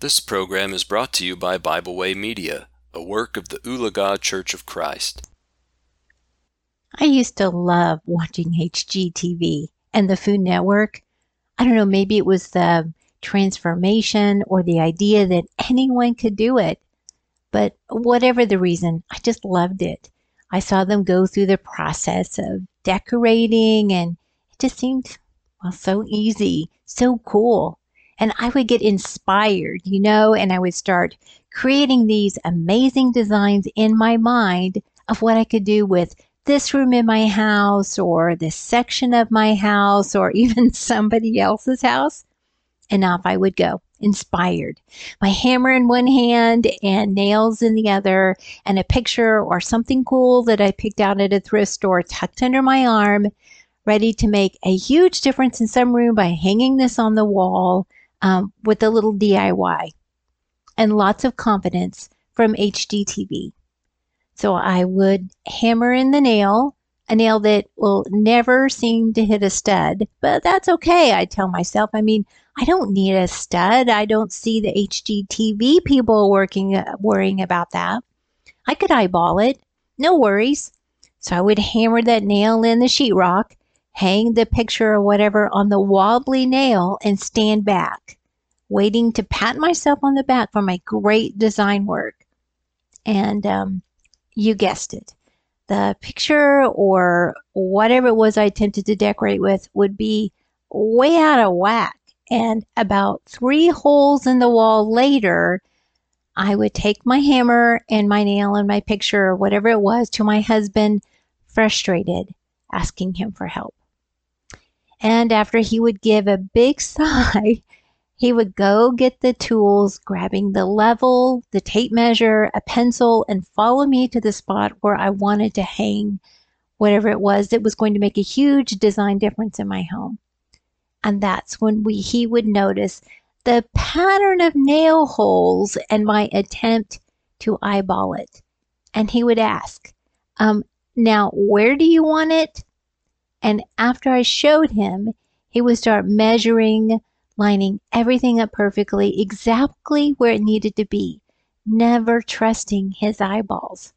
This program is brought to you by Bible Way Media, a work of the Ulaga Church of Christ. I used to love watching HGTV and the Food Network. I don't know, maybe it was the transformation or the idea that anyone could do it. But whatever the reason, I just loved it. I saw them go through the process of decorating and it just seemed, well, so easy, so cool. And I would get inspired, you know, and I would start creating these amazing designs in my mind of what I could do with this room in my house or this section of my house or even somebody else's house. And off I would go, inspired. My hammer in one hand and nails in the other, and a picture or something cool that I picked out at a thrift store tucked under my arm, ready to make a huge difference in some room by hanging this on the wall um, with a little DIY. And lots of confidence from HGTV. So I would hammer in the nail, a nail that will never seem to hit a stud, but that's okay, I tell myself. I mean, I don't need a stud. I don't see the HGTV people working, uh, worrying about that. I could eyeball it. No worries. So I would hammer that nail in the sheetrock, hang the picture or whatever on the wobbly nail, and stand back, waiting to pat myself on the back for my great design work. And um, you guessed it. The picture or whatever it was I attempted to decorate with would be way out of whack. And about three holes in the wall later, I would take my hammer and my nail and my picture or whatever it was to my husband, frustrated, asking him for help. And after he would give a big sigh, he would go get the tools, grabbing the level, the tape measure, a pencil, and follow me to the spot where I wanted to hang whatever it was that was going to make a huge design difference in my home. And that's when we he would notice the pattern of nail holes and my attempt to eyeball it. And he would ask, um, now where do you want it? And after I showed him, he would start measuring lining everything up perfectly, exactly where it needed to be, never trusting his eyeballs.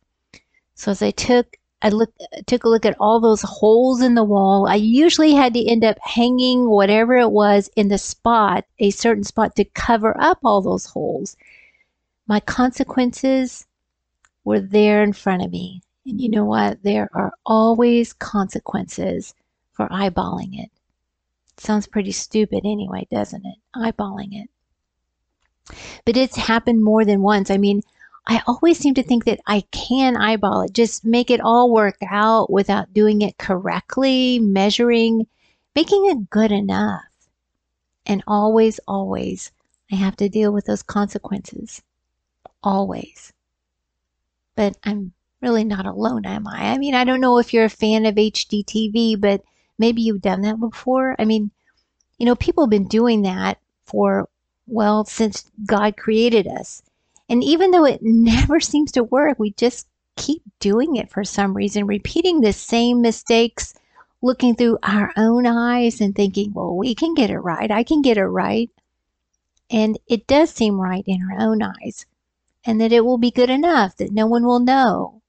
So as I took I looked, took a look at all those holes in the wall. I usually had to end up hanging whatever it was in the spot, a certain spot to cover up all those holes. My consequences were there in front of me. And you know what? There are always consequences for eyeballing it. Sounds pretty stupid anyway, doesn't it? Eyeballing it. But it's happened more than once. I mean, I always seem to think that I can eyeball it, just make it all work out without doing it correctly, measuring, making it good enough. And always, always, I have to deal with those consequences. Always. But I'm really not alone, am I? I mean, I don't know if you're a fan of HGTV, but Maybe you've done that before. I mean, you know, people have been doing that for, well, since God created us. And even though it never seems to work, we just keep doing it for some reason, repeating the same mistakes, looking through our own eyes and thinking, well, we can get it right. I can get it right. And it does seem right in our own eyes, and that it will be good enough that no one will know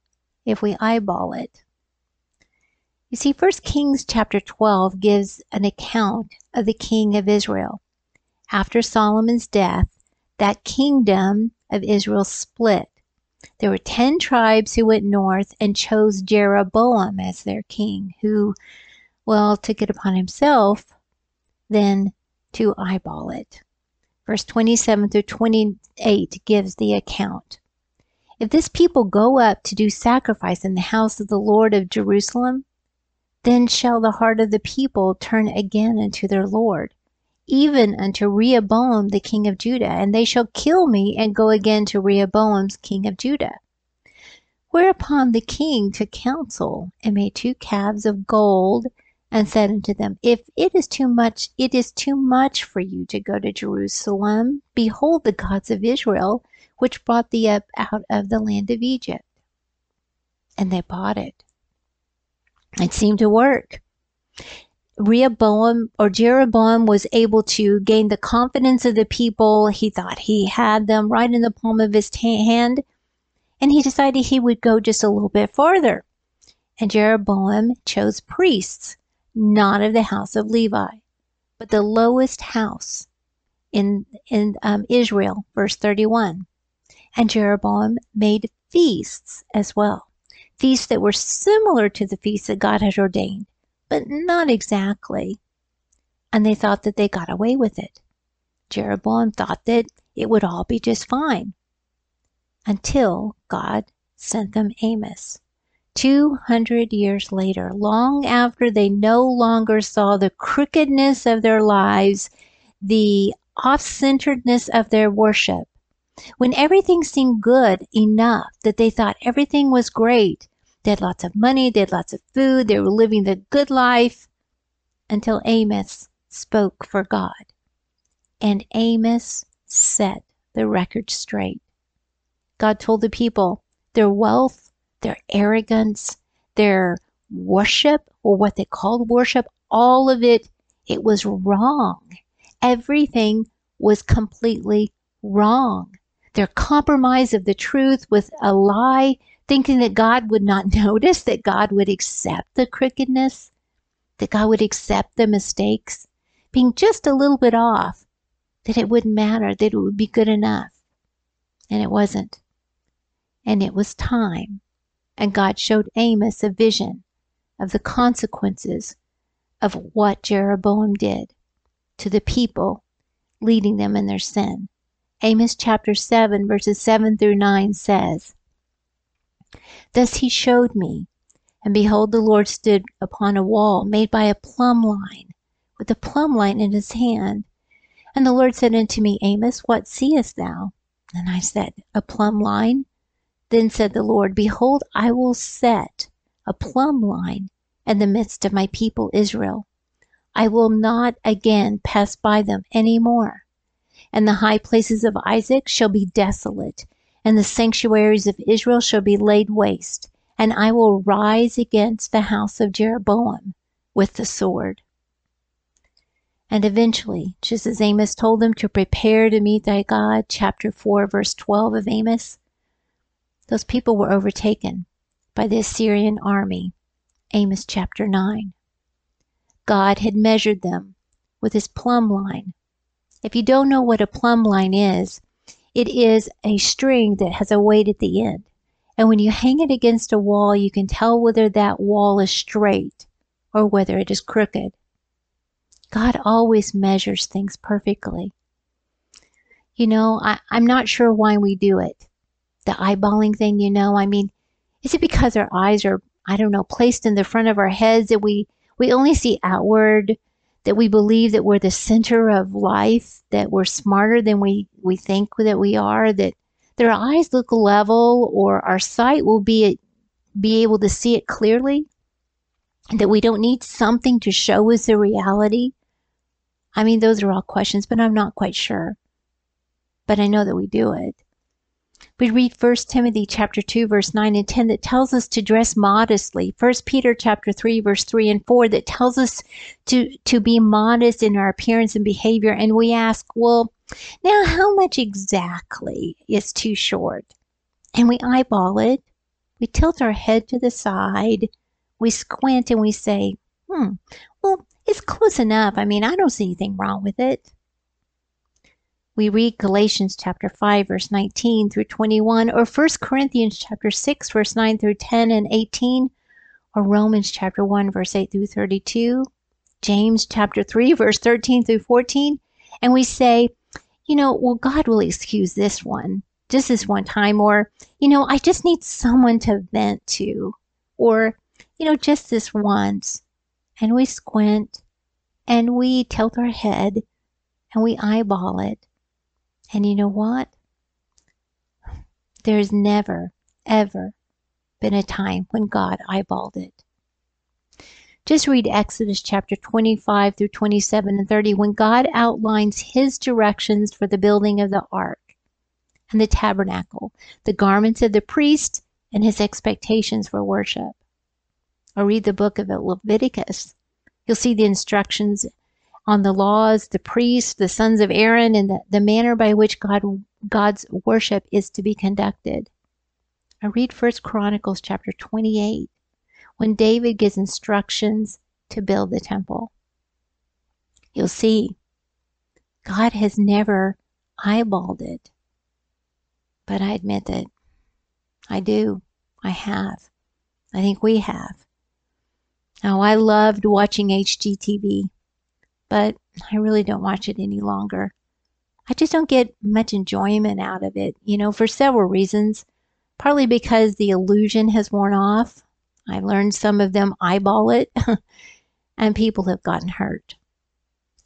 if we eyeball it. You see, 1 Kings chapter 12 gives an account of the king of Israel. After Solomon's death, that kingdom of Israel split. There were 10 tribes who went north and chose Jeroboam as their king, who, well, took it upon himself then to eyeball it. Verse 27 through 28 gives the account. If this people go up to do sacrifice in the house of the Lord of Jerusalem, then shall the heart of the people turn again unto their Lord, even unto Rehoboam the king of Judah, and they shall kill me and go again to Rehoboam's king of Judah. Whereupon the king took counsel and made two calves of gold and said unto them, If it is too much, it is too much for you to go to Jerusalem. Behold the gods of Israel, which brought thee up out of the land of Egypt. And they bought it. It seemed to work. Rehoboam or Jeroboam was able to gain the confidence of the people. He thought he had them right in the palm of his hand, and he decided he would go just a little bit further. And Jeroboam chose priests, not of the house of Levi, but the lowest house in in um, Israel. Verse thirty-one. And Jeroboam made feasts as well, feasts that were similar to the feasts that God had ordained but not exactly. And they thought that they got away with it. Jeroboam thought that it would all be just fine until God sent them Amos. 200 years later, long after they no longer saw the crookedness of their lives, the off centeredness of their worship, when everything seemed good enough that they thought everything was great, they had lots of money, they had lots of food, they were living the good life until Amos spoke for God. And Amos set the record straight. God told the people their wealth, their arrogance, their worship, or what they called worship, all of it, it was wrong. Everything was completely wrong. Their compromise of the truth with a lie thinking that God would not notice, that God would accept the crookedness, that God would accept the mistakes, being just a little bit off, that it wouldn't matter, that it would be good enough. And it wasn't. And it was time. And God showed Amos a vision of the consequences of what Jeroboam did to the people, leading them in their sin. Amos chapter 7, verses 7 through 9 says, Thus he showed me, and behold, the Lord stood upon a wall made by a plumb line, with a plumb line in his hand. And the Lord said unto me, Amos, what seest thou? And I said, A plumb line. Then said the Lord, Behold, I will set a plumb line in the midst of my people Israel. I will not again pass by them any more. And the high places of Isaac shall be desolate, and the sanctuaries of Israel shall be laid waste, and I will rise against the house of Jeroboam with the sword. And eventually, just as Amos told them to prepare to meet thy God, chapter 4, verse 12 of Amos, those people were overtaken by the Assyrian army. Amos chapter 9. God had measured them with his plumb line. If you don't know what a plumb line is, it is a string that has a weight at the end. And when you hang it against a wall, you can tell whether that wall is straight or whether it is crooked. God always measures things perfectly. You know, I, I'm not sure why we do it. The eyeballing thing, you know, I mean, is it because our eyes are, I don't know, placed in the front of our heads that we, we only see outward that we believe that we're the center of life, that we're smarter than we, we think that we are, that their eyes look level or our sight will be be able to see it clearly, that we don't need something to show us the reality. I mean, those are all questions, but I'm not quite sure. But I know that we do it we read 1 Timothy chapter 2 verse 9 and 10 that tells us to dress modestly. 1 Peter chapter 3 verse 3 and 4 that tells us to to be modest in our appearance and behavior and we ask, well, now how much exactly is too short? And we eyeball it. We tilt our head to the side. We squint and we say, "Hmm, well, it's close enough. I mean, I don't see anything wrong with it." We read Galatians chapter 5 verse 19 through 21 or 1 Corinthians chapter 6 verse 9 through 10 and 18 or Romans chapter 1 verse 8 through 32, James chapter 3 verse 13 through 14 and we say, you know, well God will excuse this one just this one time or you know, I just need someone to vent to or you know, just this once. And we squint and we tilt our head and we eyeball it and you know what? There's never, ever been a time when God eyeballed it. Just read Exodus chapter 25 through 27 and 30 when God outlines his directions for the building of the ark and the tabernacle, the garments of the priest, and his expectations for worship. Or read the book of Leviticus You'll see the instructions on the laws, the priests, the sons of Aaron, and the, the manner by which God God's worship is to be conducted. I read First Chronicles chapter 28 when David gives instructions to build the temple. You'll see God has never eyeballed it. But I admit that I do. I have. I think we have. Now, I loved watching HGTV, but I really don't watch it any longer. I just don't get much enjoyment out of it, you know, for several reasons. Partly because the illusion has worn off. I learned some of them eyeball it, and people have gotten hurt.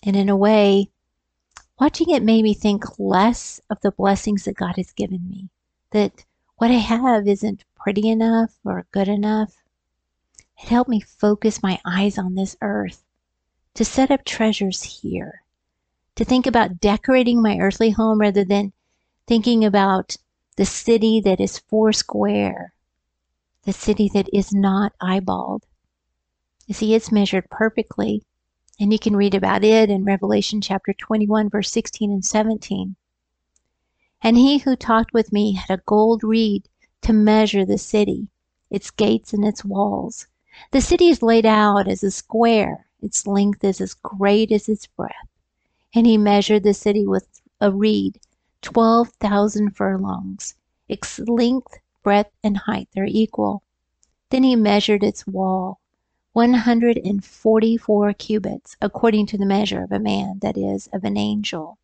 And in a way, watching it made me think less of the blessings that God has given me. That what I have isn't pretty enough or good enough. It helped me focus my eyes on this earth, to set up treasures here, to think about decorating my earthly home rather than thinking about the city that is four square, the city that is not eyeballed. You see, it's measured perfectly, and you can read about it in Revelation chapter 21, verse 16 and 17. And he who talked with me had a gold reed to measure the city, its gates and its walls. The city is laid out as a square, its length is as great as its breadth. And he measured the city with a reed, twelve thousand furlongs. Its length, breadth, and height are equal. Then he measured its wall, one hundred and forty four cubits, according to the measure of a man, that is, of an angel.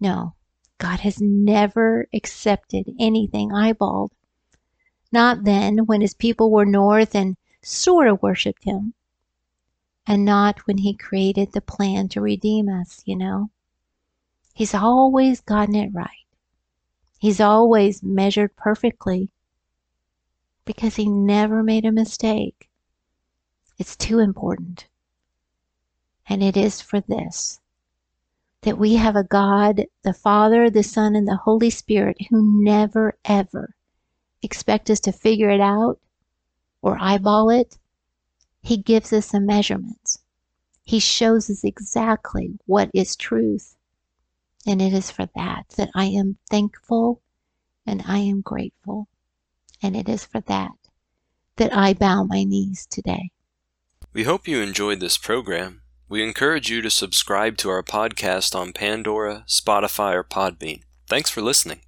No, God has never accepted anything eyeballed. Not then, when his people were north and sort of worshipped him. And not when he created the plan to redeem us, you know. He's always gotten it right. He's always measured perfectly because he never made a mistake. It's too important. And it is for this that we have a God, the Father, the Son, and the Holy Spirit who never, ever expect us to figure it out or eyeball it. He gives us the measurements. He shows us exactly what is truth. And it is for that that I am thankful and I am grateful. And it is for that that I bow my knees today. We hope you enjoyed this program. We encourage you to subscribe to our podcast on Pandora, Spotify, or Podbean. Thanks for listening.